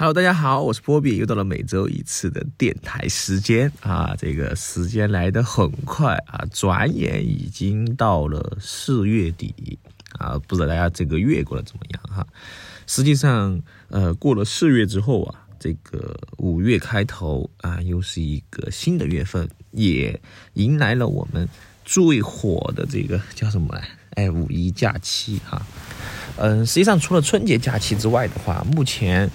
Hello，大家好，我是波比，又到了每周一次的电台时间啊，这个时间来得很快啊，转眼已经到了四月底啊，不知道大家这个月过得怎么样哈？实际上，呃，过了四月之后啊，这个五月开头啊，又是一个新的月份，也迎来了我们最火的这个叫什么来？哎，五一假期哈。嗯，实际上除了春节假期之外的话，目前。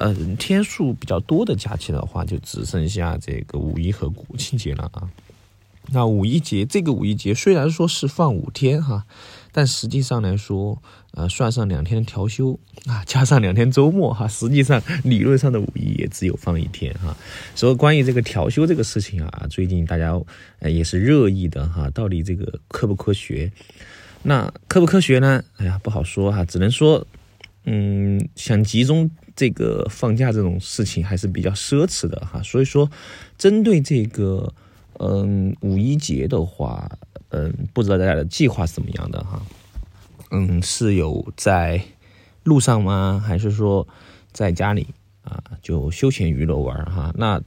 嗯，天数比较多的假期的话，就只剩下这个五一和国庆节了啊。那五一节这个五一节虽然说是放五天哈，但实际上来说，呃，算上两天调休啊，加上两天周末哈，实际上理论上的五一也只有放一天哈。所以关于这个调休这个事情啊，最近大家呃也是热议的哈，到底这个科不科学？那科不科学呢？哎呀，不好说哈，只能说，嗯，想集中。这个放假这种事情还是比较奢侈的哈，所以说，针对这个嗯五一节的话，嗯，不知道大家的计划是怎么样的哈，嗯，是有在路上吗？还是说在家里啊就休闲娱乐玩哈？那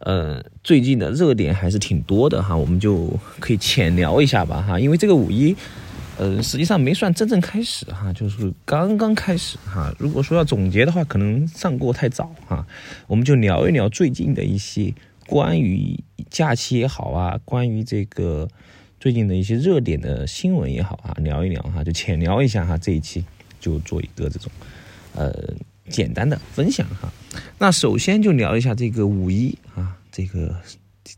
呃最近的热点还是挺多的哈，我们就可以浅聊一下吧哈，因为这个五一。呃，实际上没算真正开始哈，就是刚刚开始哈。如果说要总结的话，可能上过太早哈。我们就聊一聊最近的一些关于假期也好啊，关于这个最近的一些热点的新闻也好啊，聊一聊哈，就浅聊一下哈。这一期就做一个这种呃简单的分享哈。那首先就聊一下这个五一啊，这个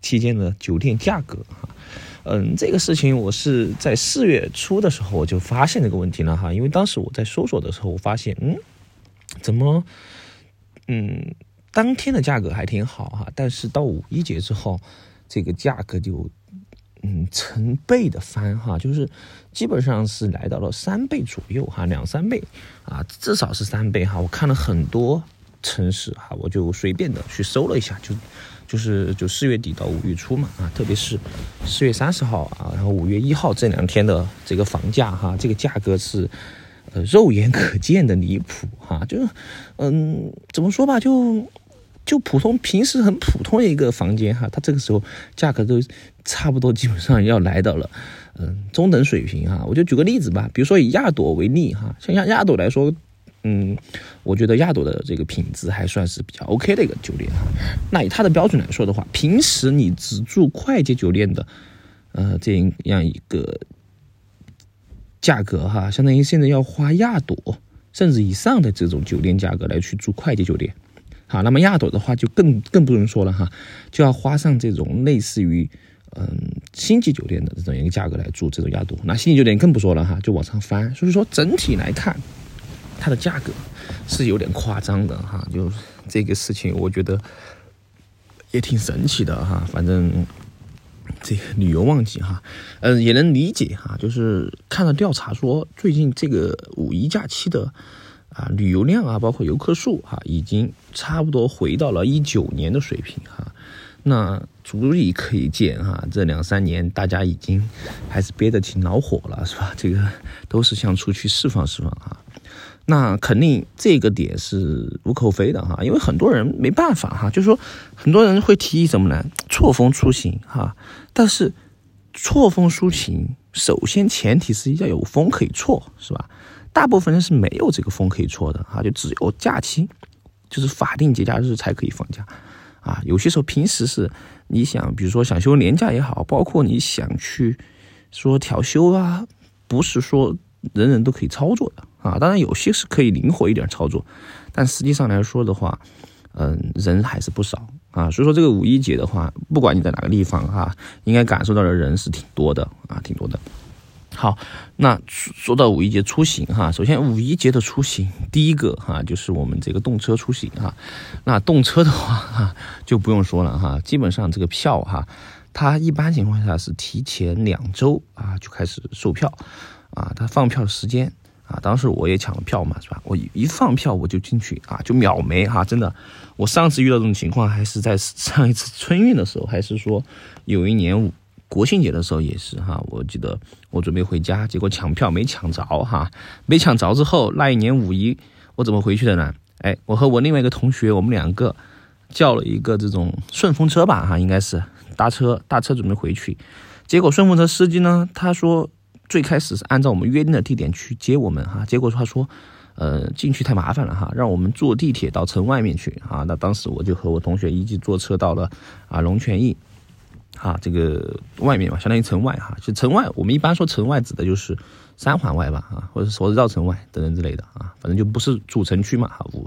期间的酒店价格哈。嗯，这个事情我是在四月初的时候我就发现这个问题了哈，因为当时我在搜索的时候，我发现，嗯，怎么，嗯，当天的价格还挺好哈，但是到五一节之后，这个价格就，嗯，成倍的翻哈，就是基本上是来到了三倍左右哈，两三倍啊，至少是三倍哈。我看了很多城市哈，我就随便的去搜了一下就。就是就四月底到五月初嘛啊，特别是四月三十号啊，然后五月一号这两天的这个房价哈，这个价格是呃肉眼可见的离谱哈，就是嗯怎么说吧，就就普通平时很普通的一个房间哈，它这个时候价格都差不多基本上要来到了嗯中等水平哈。我就举个例子吧，比如说以亚朵为例哈，像亚亚朵来说。嗯，我觉得亚朵的这个品质还算是比较 OK 的一个酒店哈。那以它的标准来说的话，平时你只住快捷酒店的，呃，这样一个价格哈，相当于现在要花亚朵甚至以上的这种酒店价格来去住快捷酒店。好，那么亚朵的话就更更不用说了哈，就要花上这种类似于嗯星级酒店的这种一个价格来住这种亚朵。那星级酒店更不说了哈，就往上翻。所以说整体来看。它的价格是有点夸张的哈，就这个事情，我觉得也挺神奇的哈。反正这个旅游旺季哈，嗯，也能理解哈。就是看了调查说，最近这个五一假期的啊旅游量啊，包括游客数哈，已经差不多回到了一九年的水平哈。那足以可以见哈，这两三年大家已经还是憋得挺恼火了，是吧？这个都是想出去释放释放哈。那肯定这个点是无可厚非的哈，因为很多人没办法哈，就是说很多人会提议什么呢？错峰出行哈，但是错峰出行首先前提是要有风可以错，是吧？大部分人是没有这个风可以错的哈，就只有假期，就是法定节假日才可以放假啊。有些时候平时是你想，比如说想休年假也好，包括你想去说调休啊，不是说。人人都可以操作的啊，当然有些是可以灵活一点操作，但实际上来说的话，嗯，人还是不少啊。所以说这个五一节的话，不管你在哪个地方哈，应该感受到的人是挺多的啊，挺多的。好，那说到五一节出行哈，首先五一节的出行，第一个哈就是我们这个动车出行哈。那动车的话哈就不用说了哈，基本上这个票哈，它一般情况下是提前两周啊就开始售票。啊，它放票时间啊，当时我也抢了票嘛，是吧？我一放票我就进去啊，就秒没哈，真的。我上次遇到这种情况还是在上一次春运的时候，还是说有一年国庆节的时候也是哈。我记得我准备回家，结果抢票没抢着哈，没抢着之后，那一年五一我怎么回去的呢？哎，我和我另外一个同学，我们两个叫了一个这种顺风车吧，哈，应该是搭车，搭车准备回去。结果顺风车司机呢，他说最开始是按照我们约定的地点去接我们，哈，结果他说，呃，进去太麻烦了，哈，让我们坐地铁到城外面去，啊，那当时我就和我同学一起坐车到了啊龙泉驿，啊，这个外面嘛，相当于城外，哈，就城外，我们一般说城外指的就是三环外吧，啊，或者说绕城外等等之类的，啊，反正就不是主城区嘛，哈，五。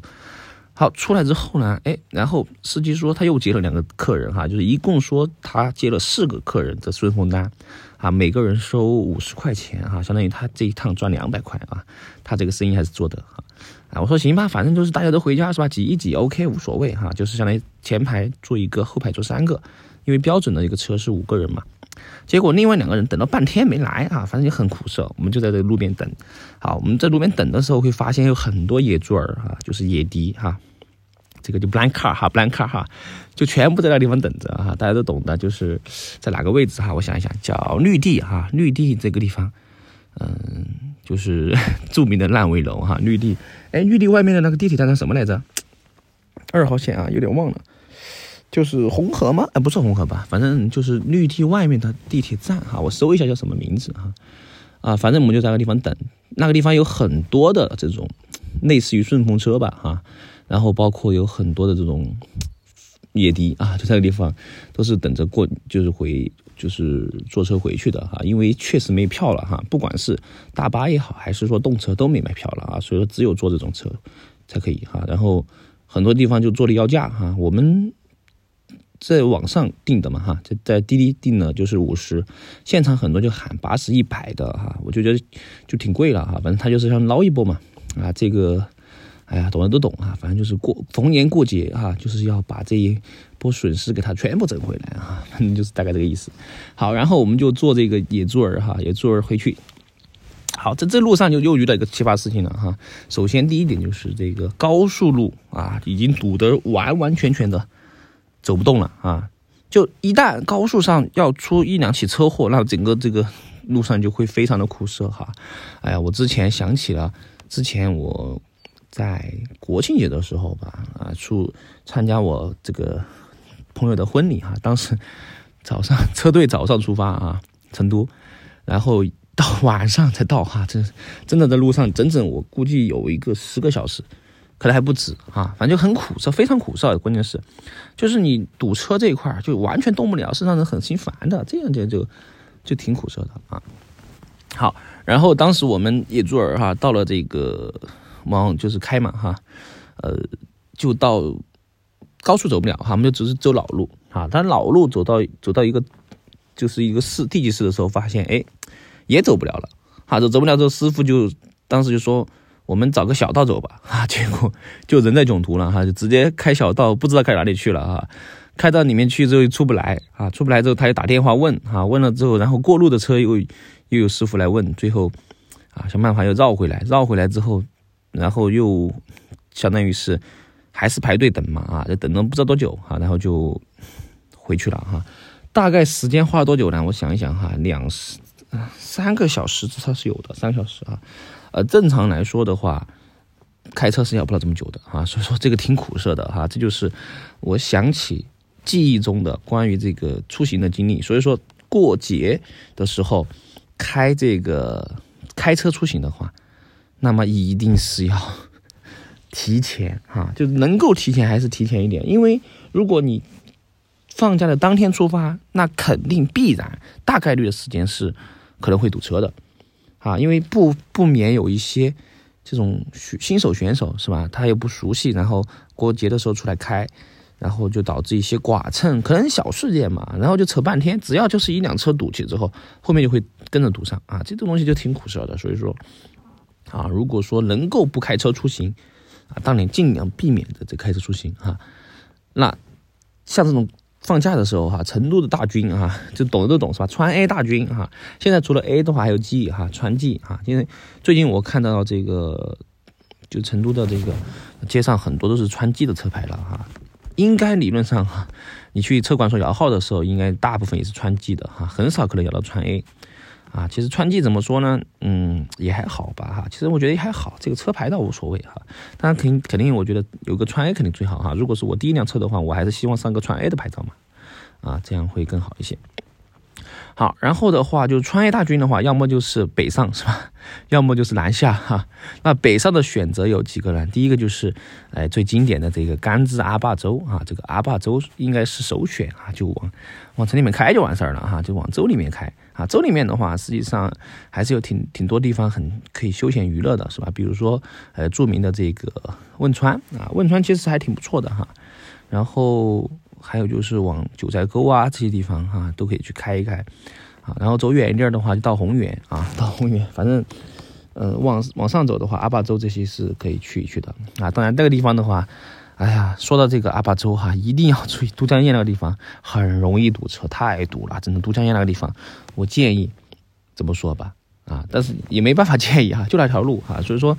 好，出来之后呢，哎，然后司机说他又接了两个客人哈，就是一共说他接了四个客人的顺丰单，啊，每个人收五十块钱哈，相当于他这一趟赚两百块啊，他这个生意还是做的哈，啊，我说行吧，反正就是大家都回家是吧，挤一挤 OK 无所谓哈，就是相当于前排坐一个，后排坐三个，因为标准的一个车是五个人嘛，结果另外两个人等了半天没来啊，反正就很苦涩，我们就在这个路边等，好，我们在路边等的时候会发现有很多野猪儿啊，就是野迪哈。这个就 blank car 哈，blank car 哈，就全部在那地方等着哈，大家都懂的，就是在哪个位置哈？我想一想，叫绿地哈，绿地这个地方，嗯，就是 著名的烂尾楼哈，绿地。哎，绿地外面的那个地铁站叫什么来着？二号线啊，有点忘了，就是红河吗？哎，不是红河吧？反正就是绿地外面的地铁站哈，我搜一下叫什么名字哈。啊，反正我们就在那个地方等，那个地方有很多的这种类似于顺风车吧哈。然后包括有很多的这种野迪啊，就在那个地方都是等着过，就是回，就是坐车回去的哈。因为确实没票了哈，不管是大巴也好，还是说动车都没买票了啊，所以说只有坐这种车才可以哈。然后很多地方就坐了要价哈，我们在网上订的嘛哈，在在滴滴订的就是五十，现场很多就喊八十、一百的哈，我就觉得就挺贵了哈。反正他就是想捞一波嘛啊，这个。哎呀，懂的都懂啊，反正就是过逢年过节哈，就是要把这一波损失给他全部整回来啊，反正就是大概这个意思。好，然后我们就坐这个野猪儿哈，野猪儿回去。好，在这路上就又遇到一个奇葩事情了哈。首先第一点就是这个高速路啊，已经堵得完完全全的走不动了啊。就一旦高速上要出一两起车祸，那整个这个路上就会非常的苦涩哈。哎呀，我之前想起了之前我。在国庆节的时候吧，啊，出参加我这个朋友的婚礼哈，当时早上车队早上出发啊，成都，然后到晚上才到哈，真真的在路上整整我估计有一个十个小时，可能还不止啊，反正就很苦涩，非常苦涩。关键是，就是你堵车这一块就完全动不了，是让人很心烦的，这样就就就挺苦涩的啊。好，然后当时我们野猪儿哈到了这个。往就是开嘛哈，呃，就到高速走不了哈，我们就只是走老路啊。但老路走到走到一个就是一个市地级市的时候，发现哎也走不了了，哈，走走不了之后，师傅就当时就说我们找个小道走吧啊。结果就人在囧途了哈，就直接开小道，不知道开哪里去了哈。开到里面去之后出不来啊，出不来之后他又打电话问啊，问了之后，然后过路的车又又有师傅来问，最后啊想办法又绕回来，绕回来之后。然后又相当于是还是排队等嘛啊，就等了不知道多久哈，然后就回去了哈。大概时间花了多久呢？我想一想哈，两三个小时至少是有的，三个小时啊。呃，正常来说的话，开车是要不了这么久的啊。所以说这个挺苦涩的哈。这就是我想起记忆中的关于这个出行的经历。所以说过节的时候开这个开车出行的话。那么一定是要 提前哈，就能够提前还是提前一点，因为如果你放假的当天出发，那肯定必然大概率的时间是可能会堵车的啊，因为不不免有一些这种新手选手是吧，他又不熟悉，然后过节的时候出来开，然后就导致一些剐蹭，可能小事件嘛，然后就扯半天，只要就是一辆车堵起之后，后面就会跟着堵上啊，这种东西就挺苦涩的，所以说。啊，如果说能够不开车出行，啊，当年尽量避免的这开车出行哈。那像这种放假的时候哈，成都的大军啊，就懂的都懂是吧？川 A 大军哈，现在除了 A 的话还有 G 哈，川 G 哈。因为最近我看到这个，就成都的这个街上很多都是川 G 的车牌了哈。应该理论上哈，你去车管所摇号的时候，应该大部分也是川 G 的哈，很少可能摇到川 A。啊，其实川 G 怎么说呢？嗯，也还好吧哈。其实我觉得也还好，这个车牌倒无所谓哈。当然肯定肯定，我觉得有个川 A 肯定最好哈。如果是我第一辆车的话，我还是希望上个川 A 的牌照嘛，啊，这样会更好一些。好，然后的话就川越大军的话，要么就是北上是吧？要么就是南下哈。那北上的选择有几个呢？第一个就是，哎，最经典的这个甘孜阿坝州啊，这个阿坝州应该是首选啊，就往往城里面开就完事儿了哈，就往州里面开啊。州里面的话，实际上还是有挺挺多地方很可以休闲娱乐的，是吧？比如说，呃，著名的这个汶川啊，汶川其实还挺不错的哈。然后。还有就是往九寨沟啊这些地方哈，都可以去开一开，啊，然后走远一点的话就到宏远啊，到宏远，反正，呃，往往上走的话，阿坝州这些是可以去一去的啊。当然那个地方的话，哎呀，说到这个阿坝州哈，一定要注意都江堰那个地方很容易堵车，太堵了，真的都江堰那个地方，我建议怎么说吧，啊，但是也没办法建议哈，就那条路哈，所以说。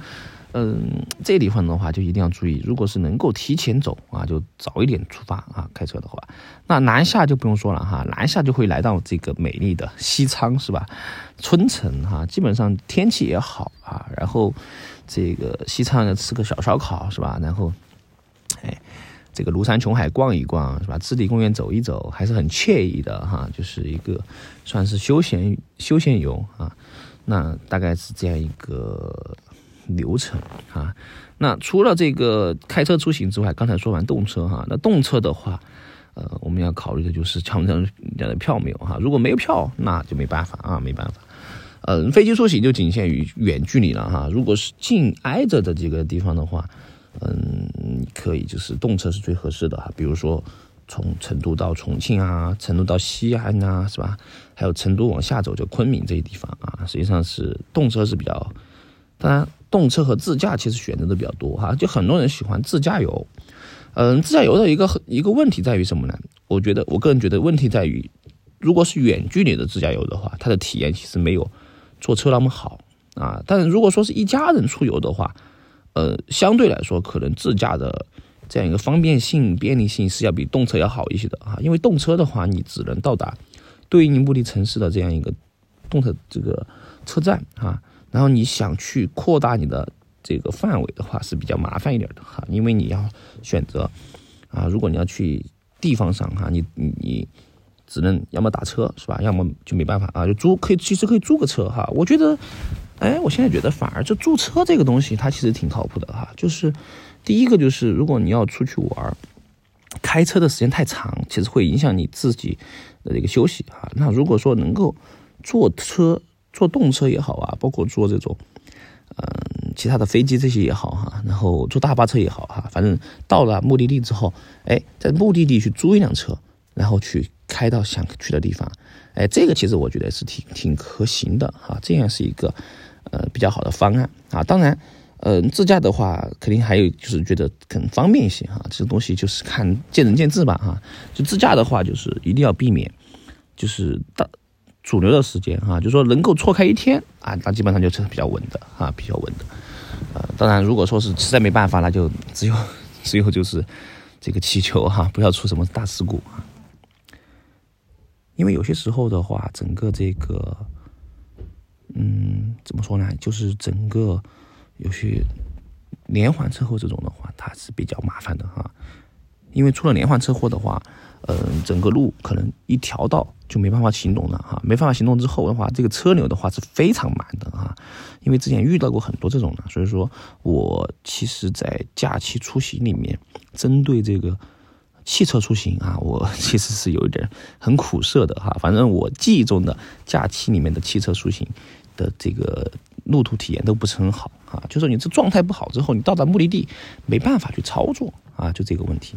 嗯，这地方的话就一定要注意，如果是能够提前走啊，就早一点出发啊。开车的话，那南下就不用说了哈，南下就会来到这个美丽的西昌是吧？春城哈，基本上天气也好啊，然后这个西昌吃个小烧烤是吧？然后，哎，这个庐山琼海逛一逛是吧？湿地公园走一走，还是很惬意的哈，就是一个算是休闲休闲游啊。那大概是这样一个。流程啊，那除了这个开车出行之外，刚才说完动车哈，那动车的话，呃，我们要考虑的就是抢人家的票没有哈，如果没有票，那就没办法啊，没办法。嗯，飞机出行就仅限于远距离了哈，如果是近挨着的这个地方的话，嗯，可以就是动车是最合适的哈，比如说从成都到重庆啊，成都到西安啊，是吧？还有成都往下走就昆明这些地方啊，实际上是动车是比较，当然。动车和自驾其实选择的比较多哈，就很多人喜欢自驾游。嗯，自驾游的一个一个问题在于什么呢？我觉得我个人觉得问题在于，如果是远距离的自驾游的话，它的体验其实没有坐车那么好啊。但是如果说是一家人出游的话，呃，相对来说可能自驾的这样一个方便性、便利性是要比动车要好一些的啊。因为动车的话，你只能到达对应目的城市的这样一个动车这个车站啊。然后你想去扩大你的这个范围的话是比较麻烦一点的哈，因为你要选择啊，如果你要去地方上哈，你你只能要么打车是吧，要么就没办法啊，就租可以其实可以租个车哈。我觉得，哎，我现在觉得反而就租车这个东西它其实挺靠谱的哈。就是第一个就是如果你要出去玩，开车的时间太长，其实会影响你自己的这个休息哈。那如果说能够坐车。坐动车也好啊，包括坐这种，嗯，其他的飞机这些也好哈，然后坐大巴车也好哈，反正到了目的地之后，哎，在目的地去租一辆车，然后去开到想去的地方，哎，这个其实我觉得是挺挺可行的哈，这样是一个呃比较好的方案啊。当然，嗯，自驾的话肯定还有就是觉得可能方便一些哈，这东西就是看见仁见智吧哈。就自驾的话，就是一定要避免，就是大。主流的时间哈，就说能够错开一天啊，那基本上就是比较稳的啊，比较稳的。呃，当然，如果说是实在没办法，那就只有 只有就是这个祈求哈，不要出什么大事故啊。因为有些时候的话，整个这个，嗯，怎么说呢？就是整个有些连环车祸这种的话，它是比较麻烦的哈。因为出了连环车祸的话，嗯，整个路可能一条道。就没办法行动了哈，没办法行动之后的话，这个车流的话是非常满的哈，因为之前遇到过很多这种的，所以说我其实，在假期出行里面，针对这个汽车出行啊，我其实是有一点很苦涩的哈。反正我记忆中的假期里面的汽车出行的这个路途体验都不是很好啊，就说你这状态不好之后，你到达目的地没办法去操作啊，就这个问题。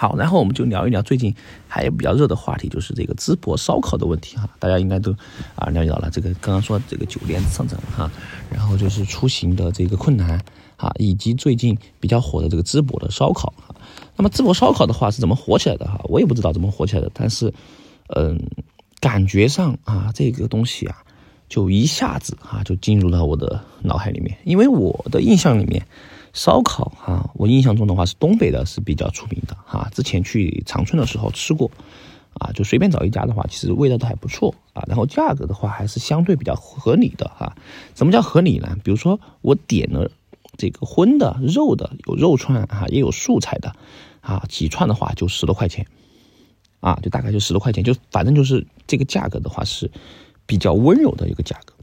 好，然后我们就聊一聊最近还有比较热的话题，就是这个淄博烧烤的问题哈。大家应该都啊了解到了，这个刚刚说这个酒店上涨哈，然后就是出行的这个困难啊，以及最近比较火的这个淄博的烧烤哈。那么淄博烧烤的话是怎么火起来的哈？我也不知道怎么火起来的，但是嗯，感觉上啊，这个东西啊，就一下子啊就进入到我的脑海里面，因为我的印象里面。烧烤哈，我印象中的话是东北的是比较出名的哈。之前去长春的时候吃过，啊，就随便找一家的话，其实味道都还不错啊。然后价格的话，还是相对比较合理的哈。什么叫合理呢？比如说我点了这个荤的、肉的，有肉串啊，也有素菜的啊，几串的话就十多块钱啊，就大概就十多块钱，就反正就是这个价格的话是比较温柔的一个价格。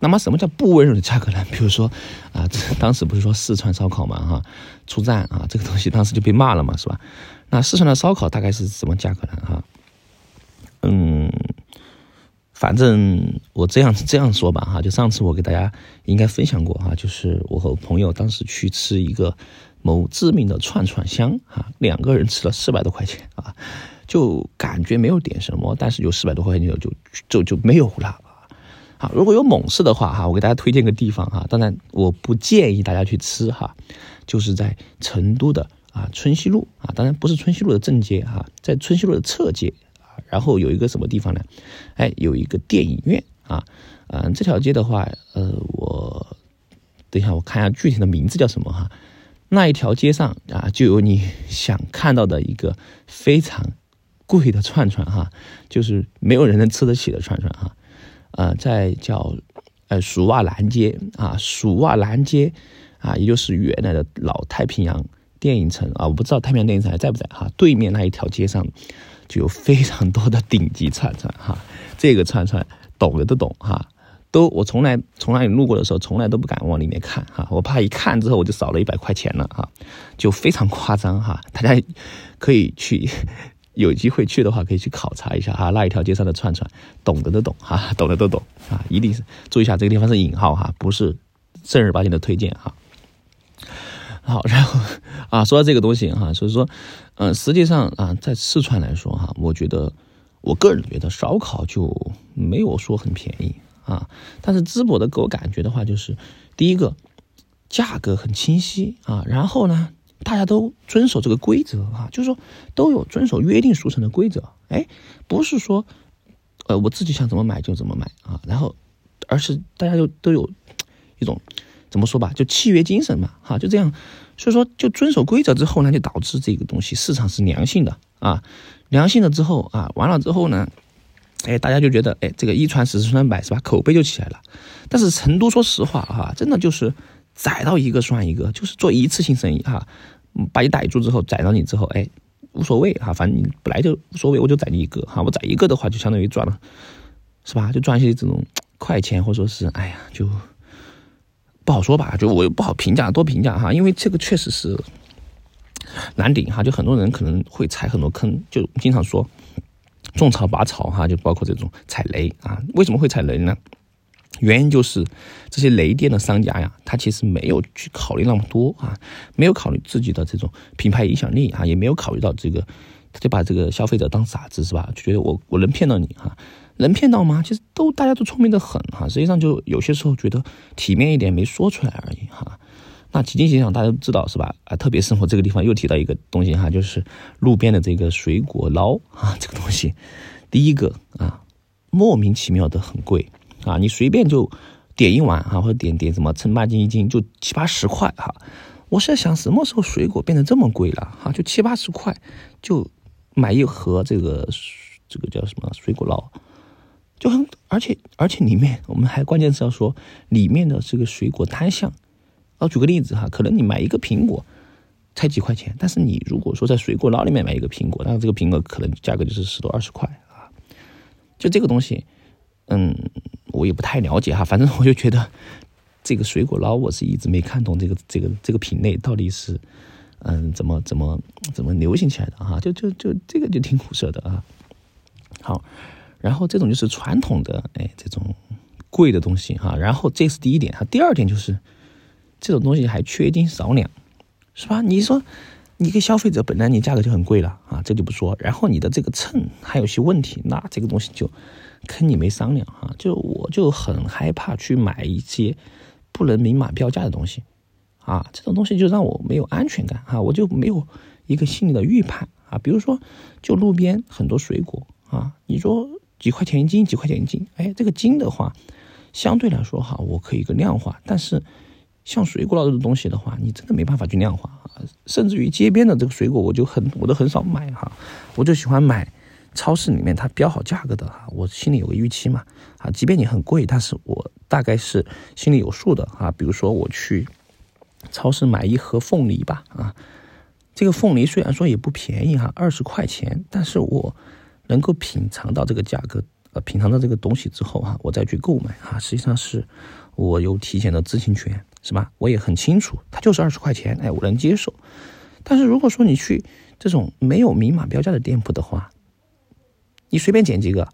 那么什么叫不温柔的价格呢？比如说啊，这当时不是说四川烧烤嘛哈，出战啊，这个东西当时就被骂了嘛，是吧？那四川的烧烤大概是什么价格呢？哈？嗯，反正我这样这样说吧，哈，就上次我给大家应该分享过哈，就是我和朋友当时去吃一个某知名的串串香，哈，两个人吃了四百多块钱啊，就感觉没有点什么，但是有四百多块钱就就就就没有了好，如果有猛士的话哈，我给大家推荐个地方哈，当然我不建议大家去吃哈，就是在成都的啊春熙路啊，当然不是春熙路的正街哈，在春熙路的侧街。然后有一个什么地方呢？哎，有一个电影院啊，嗯，这条街的话，呃，我等一下我看一下具体的名字叫什么哈。那一条街上啊，就有你想看到的一个非常贵的串串哈，就是没有人能吃得起的串串哈。呃，在叫呃蜀袜南街啊，蜀袜南街啊，也就是原来的老太平洋电影城啊，我不知道太平洋电影城还在不在哈。对面那一条街上。就有非常多的顶级串串哈，这个串串懂的都懂哈，都我从来从那里路过的时候，从来都不敢往里面看哈，我怕一看之后我就少了一百块钱了哈，就非常夸张哈，大家可以去有机会去的话，可以去考察一下哈，那一条街上的串串，懂的都懂哈，懂的都懂啊，一定是注意一下这个地方是引号哈，不是正儿八经的推荐哈。好，然后 啊，说到这个东西哈，所以说，嗯，实际上啊，在四川来说哈，我觉得，我个人觉得烧烤就没有说很便宜啊。但是淄博的给我感觉的话，就是第一个价格很清晰啊，然后呢，大家都遵守这个规则啊，就是说都有遵守约定俗成的规则，哎，不是说呃我自己想怎么买就怎么买啊，然后而是大家就都有一种。怎么说吧，就契约精神嘛，哈，就这样，所以说就遵守规则之后呢，就导致这个东西市场是良性的啊，良性了之后啊，完了之后呢，哎，大家就觉得哎，这个一传十，十传百，是吧？口碑就起来了。但是成都说实话哈，真的就是宰到一个算一个，就是做一次性生意哈，把你逮住之后宰到你之后，哎，无所谓哈，反正你本来就无所谓，我就宰你一个哈，我宰一个的话就相当于赚了，是吧？就赚一些这种快钱，或者说是哎呀就。不好说吧，就我不好评价，多评价哈，因为这个确实是难顶哈，就很多人可能会踩很多坑，就经常说种草拔草哈，就包括这种踩雷啊。为什么会踩雷呢？原因就是这些雷店的商家呀，他其实没有去考虑那么多啊，没有考虑自己的这种品牌影响力啊，也没有考虑到这个，他就把这个消费者当傻子是吧？就觉得我我能骗到你哈。能骗到吗？其实都大家都聪明的很哈，实际上就有些时候觉得体面一点没说出来而已哈。那几经现象大家都知道是吧？啊，特别是我这个地方又提到一个东西哈，就是路边的这个水果捞啊，这个东西，第一个啊，莫名其妙的很贵啊，你随便就点一碗哈，或者点点什么称八斤一斤就七八十块哈。我是在想什么时候水果变得这么贵了哈？就七八十块就买一盒这个这个叫什么水果捞？就很，而且而且里面我们还关键是要说里面的这个水果单项。啊，举个例子哈，可能你买一个苹果才几块钱，但是你如果说在水果捞里面买一个苹果，那这个苹果可能价格就是十多二十块啊。就这个东西，嗯，我也不太了解哈，反正我就觉得这个水果捞我是一直没看懂这个这个这个品类到底是嗯怎么怎么怎么流行起来的哈，就就就这个就挺苦涩的啊。好。然后这种就是传统的，哎，这种贵的东西哈。然后这是第一点哈。第二点就是，这种东西还缺斤少两，是吧？你说，你给消费者本来你价格就很贵了啊，这就不说。然后你的这个秤还有些问题，那这个东西就坑你没商量哈。就我就很害怕去买一些不能明码标价的东西啊，这种东西就让我没有安全感啊，我就没有一个心理的预判啊。比如说，就路边很多水果啊，你说。几块钱一斤，几块钱一斤，哎，这个斤的话，相对来说哈，我可以一个量化。但是像水果这种东西的话，你真的没办法去量化啊。甚至于街边的这个水果，我就很我都很少买哈，我就喜欢买超市里面它标好价格的哈，我心里有个预期嘛啊，即便你很贵，但是我大概是心里有数的啊。比如说我去超市买一盒凤梨吧啊，这个凤梨虽然说也不便宜哈，二十块钱，但是我能够品尝到这个价格，呃，品尝到这个东西之后哈，我再去购买啊，实际上是我有提前的知情权，是吧？我也很清楚，它就是二十块钱，哎，我能接受。但是如果说你去这种没有明码标价的店铺的话，你随便捡几个，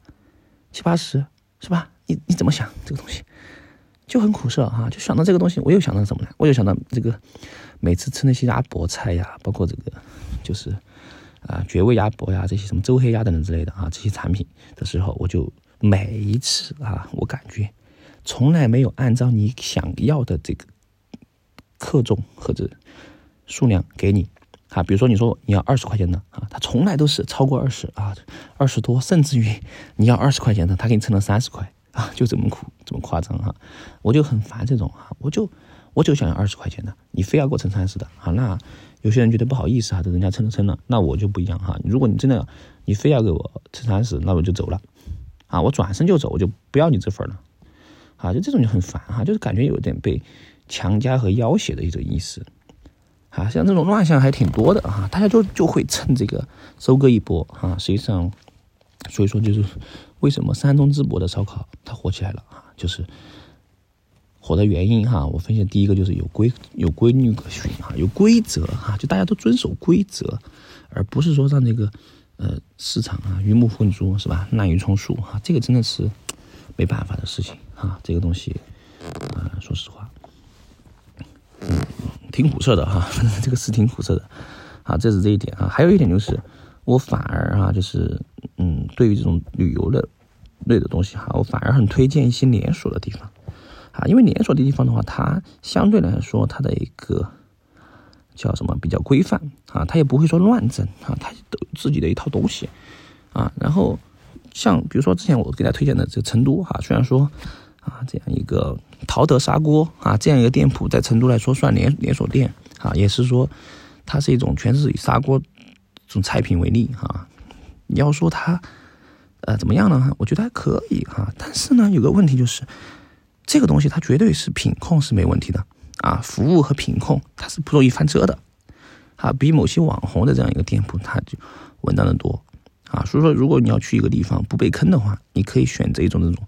七八十是吧？你你怎么想这个东西，就很苦涩哈。就想到这个东西，我又想到什么呢？我又想到这个，每次吃那些鸭脖菜呀，包括这个就是啊绝味鸭脖呀，这些什么周黑鸭等等之类的啊，这些产品的时候，我就每一次啊，我感觉从来没有按照你想要的这个克重或者数量给你。啊，比如说你说你要二十块钱的啊，他从来都是超过二十啊，二十多，甚至于你要二十块钱的，他给你称了三十块啊，就这么苦，这么夸张哈，我就很烦这种哈，我就我就想要二十块钱的，你非要给我称三十的啊，那有些人觉得不好意思哈，这人家称了称了，那我就不一样哈，如果你真的你非要给我称三十，那我就走了。啊，我转身就走，我就不要你这份了。啊，就这种就很烦哈，就是感觉有点被强加和要挟的一种意思。啊，像这种乱象还挺多的啊，大家就就会趁这个收割一波啊。实际上，所以说就是为什么山东淄博的烧烤它火起来了啊，就是火的原因哈。我分析第一个就是有规有规律可循哈，有规则哈，就大家都遵守规则，而不是说让这个呃市场啊鱼目混珠是吧？滥竽充数哈，这个真的是没办法的事情啊。这个东西啊，说实话。挺苦涩的哈，这个是挺苦涩的，啊，这是这一点啊。还有一点就是，我反而啊，就是嗯，对于这种旅游的类的东西哈，我反而很推荐一些连锁的地方，啊，因为连锁的地方的话，它相对来说它的一个叫什么比较规范啊，它也不会说乱整啊，它都自己的一套东西啊。然后像比如说之前我给大家推荐的这个成都哈，虽然说。啊，这样一个陶德砂锅啊，这样一个店铺在成都来说算连连锁店啊，也是说它是一种全是以砂锅这种菜品为例哈。你要说它呃怎么样呢？我觉得还可以哈，但是呢有个问题就是这个东西它绝对是品控是没问题的啊，服务和品控它是不容易翻车的啊，比某些网红的这样一个店铺它就稳当的多啊。所以说如果你要去一个地方不被坑的话，你可以选择一种这种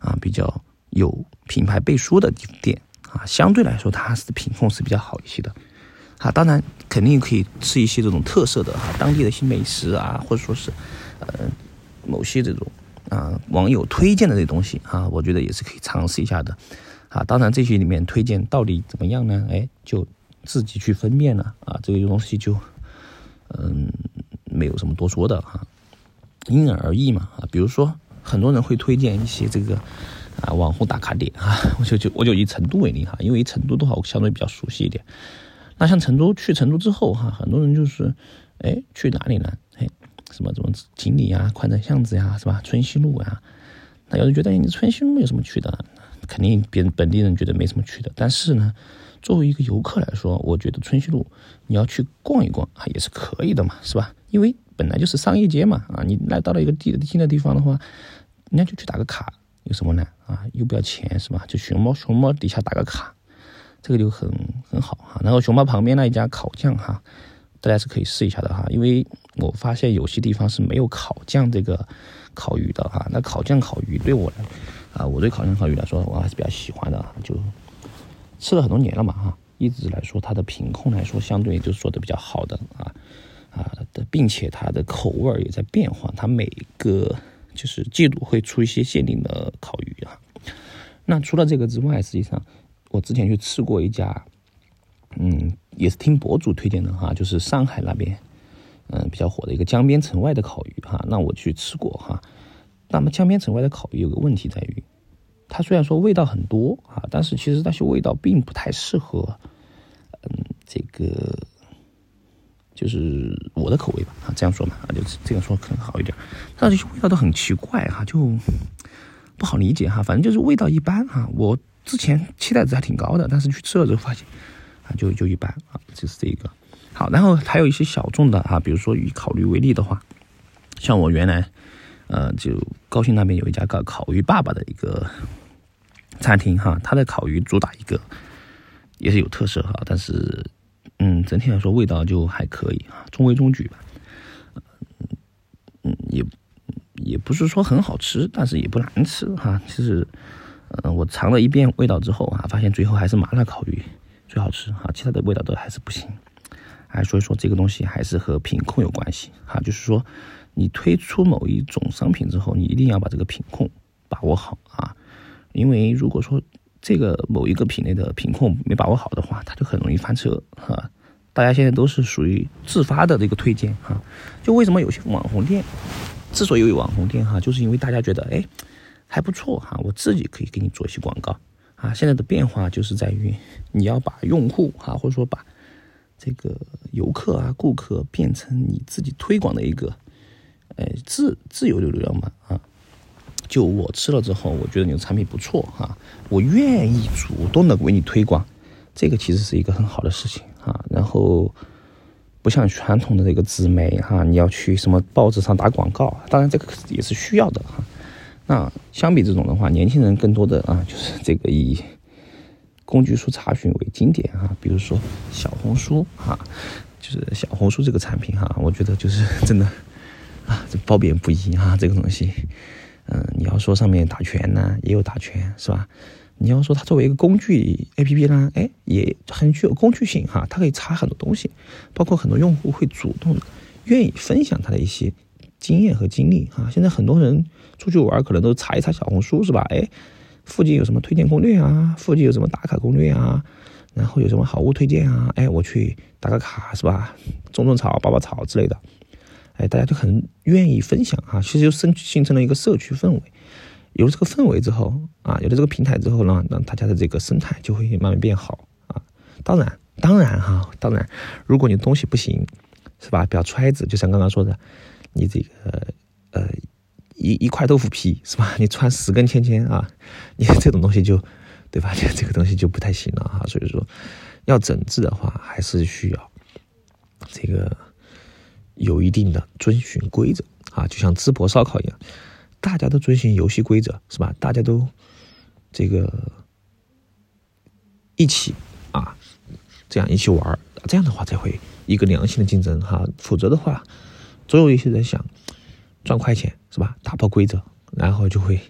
啊比较。有品牌背书的店啊，相对来说它是品控是比较好一些的，啊，当然肯定可以吃一些这种特色的哈，当地的一些美食啊，或者说是呃某些这种啊网友推荐的这些东西啊，我觉得也是可以尝试一下的，啊，当然这些里面推荐到底怎么样呢？哎，就自己去分辨了啊，这个东西就嗯没有什么多说的哈，因人而异嘛啊，比如说很多人会推荐一些这个。啊，网红打卡点啊，我就就我就以成都为例哈，因为成都的话我相对比较熟悉一点。那像成都去成都之后哈，很多人就是，哎，去哪里呢？哎，什么什么锦里啊、宽窄巷子呀，是吧？春熙路呀，那有人觉得你春熙路有什么去的？肯定别人本地人觉得没什么去的。但是呢，作为一个游客来说，我觉得春熙路你要去逛一逛啊，也是可以的嘛，是吧？因为本来就是商业街嘛，啊，你来到了一个地新的地方的话，人家就去打个卡。有什么呢？啊，又不要钱是吧？就熊猫，熊猫底下打个卡，这个就很很好哈。然后熊猫旁边那一家烤酱哈，大家是可以试一下的哈。因为我发现有些地方是没有烤酱这个烤鱼的哈。那烤酱烤鱼对我啊，我对烤酱烤鱼来说我还是比较喜欢的，就吃了很多年了嘛哈。一直来说它的品控来说相对就是做的比较好的啊啊的，并且它的口味也在变化，它每个。就是季度会出一些限定的烤鱼啊。那除了这个之外，实际上我之前去吃过一家，嗯，也是听博主推荐的哈，就是上海那边，嗯，比较火的一个江边城外的烤鱼哈。那我去吃过哈。那么江边城外的烤鱼有个问题在于，它虽然说味道很多啊，但是其实那些味道并不太适合，嗯，这个。就是我的口味吧，啊，这样说嘛，啊，就这样说可能好一点。但这些味道都很奇怪哈，就不好理解哈。反正就是味道一般哈。我之前期待值还挺高的，但是去吃了之后发现，啊，就就一般啊，就是这一个。好，然后还有一些小众的啊，比如说以烤鱼为例的话，像我原来，呃，就高新那边有一家叫烤鱼爸爸的一个餐厅哈，他的烤鱼主打一个也是有特色哈，但是嗯，整体来说味道就还可以啊，中规中矩吧。嗯，也也不是说很好吃，但是也不难吃哈。其实，呃，我尝了一遍味道之后啊，发现最后还是麻辣烤鱼最好吃哈，其他的味道都还是不行。哎，所以说这个东西还是和品控有关系哈，就是说你推出某一种商品之后，你一定要把这个品控把握好啊，因为如果说这个某一个品类的品控没把握好的话，它就很容易翻车哈。大家现在都是属于自发的这个推荐哈，就为什么有些网红店之所以有网红店哈，就是因为大家觉得哎还不错哈，我自己可以给你做一些广告啊。现在的变化就是在于你要把用户哈，或者说把这个游客啊、顾客变成你自己推广的一个，呃，自自由的流量嘛啊。就我吃了之后，我觉得你的产品不错哈，我愿意主动的为你推广，这个其实是一个很好的事情啊。然后不像传统的这个纸媒哈，你要去什么报纸上打广告，当然这个也是需要的哈。那相比这种的话，年轻人更多的啊，就是这个以。工具书查询为经典啊，比如说小红书啊，就是小红书这个产品哈，我觉得就是 真的啊，这褒贬不一啊，这个东西，嗯，你要说上面打拳呢，也有打拳是吧？你要说它作为一个工具 A P P 呢，哎，也很具有工具性哈，它可以查很多东西，包括很多用户会主动愿意分享他的一些经验和经历哈。现在很多人出去玩可能都查一查小红书是吧？哎。附近有什么推荐攻略啊？附近有什么打卡攻略啊？然后有什么好物推荐啊？哎，我去打个卡是吧？种种草、拔拔草之类的，哎，大家就很愿意分享啊。其实就生形成了一个社区氛围。有了这个氛围之后啊，有了这个平台之后呢，那大家的这个生态就会慢慢变好啊。当然，当然哈，当然，如果你东西不行，是吧？不要揣子，就像刚刚说的，你这个呃。一一块豆腐皮是吧？你穿十根签签啊，你 这种东西就，对吧？这个东西就不太行了哈。所以说，要整治的话，还是需要这个有一定的遵循规则啊，就像淄博烧烤一样，大家都遵循游戏规则是吧？大家都这个一起啊，这样一起玩这样的话才会一个良性的竞争哈。否则的话，总有一些人想赚快钱。是吧？打破规则，然后就会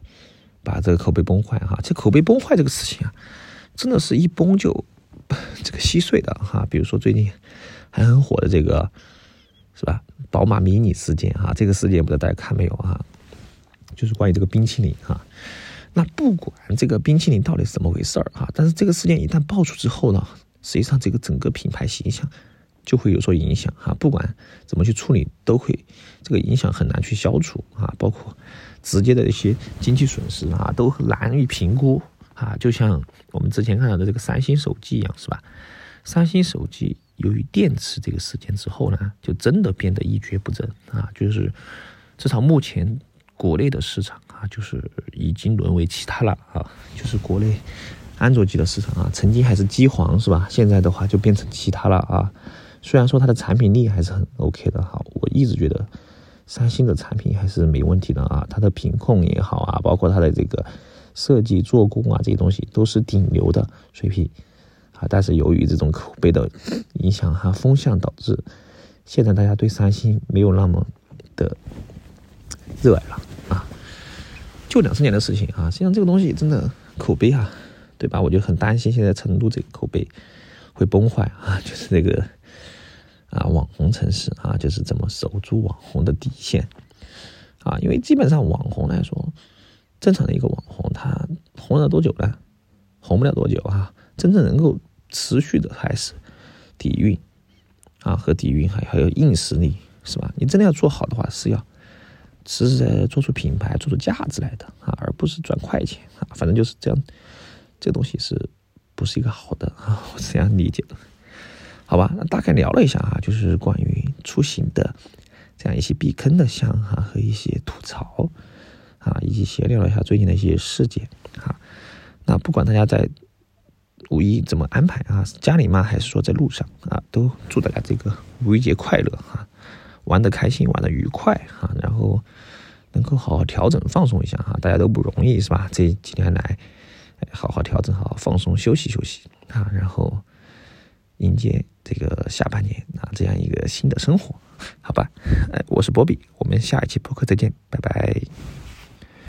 把这个口碑崩坏哈。这口碑崩坏这个事情啊，真的是一崩就 这个稀碎的哈。比如说最近还很火的这个，是吧？宝马迷你事件哈，这个事件不知道大家看没有哈？就是关于这个冰淇淋哈。那不管这个冰淇淋到底是怎么回事儿哈，但是这个事件一旦爆出之后呢，实际上这个整个品牌形象。就会有所影响哈，不管怎么去处理，都会这个影响很难去消除啊，包括直接的一些经济损失啊，都难以评估啊。就像我们之前看到的这个三星手机一样，是吧？三星手机由于电池这个事件之后呢，就真的变得一蹶不振啊，就是至少目前国内的市场啊，就是已经沦为其他了啊，就是国内安卓机的市场啊，曾经还是机皇是吧？现在的话就变成其他了啊。虽然说它的产品力还是很 OK 的哈，我一直觉得三星的产品还是没问题的啊，它的品控也好啊，包括它的这个设计做工啊，这些东西都是顶流的水平啊。但是由于这种口碑的影响哈，风向导致现在大家对三星没有那么的热爱了啊。就两三年的事情啊，实际上这个东西真的口碑啊，对吧？我就很担心现在成都这个口碑会崩坏啊，就是这个。啊，网红城市啊，就是怎么守住网红的底线啊？因为基本上网红来说，正常的一个网红，他红了多久呢？红不了多久啊！真正能够持续的还是底蕴啊，和底蕴还还有硬实力，是吧？你真的要做好的话，是要实实在在做出品牌、做出价值来的啊，而不是赚快钱啊。反正就是这样，这个东西是不是一个好的啊？我是这样理解的。好吧，那大概聊了一下啊，就是关于出行的这样一些避坑的项哈和一些吐槽啊，以及闲聊了一下最近的一些事件啊。那不管大家在五一怎么安排啊，家里吗？还是说在路上啊，都祝大家这个五一节快乐哈！玩得开心，玩得愉快哈，然后能够好好调整放松一下哈，大家都不容易是吧？这几天来，好好调整，好好放松休息休息啊，然后迎接这个下半年啊这样一个新的生活，好吧？哎，我是波比，我们下一期播客再见，拜拜。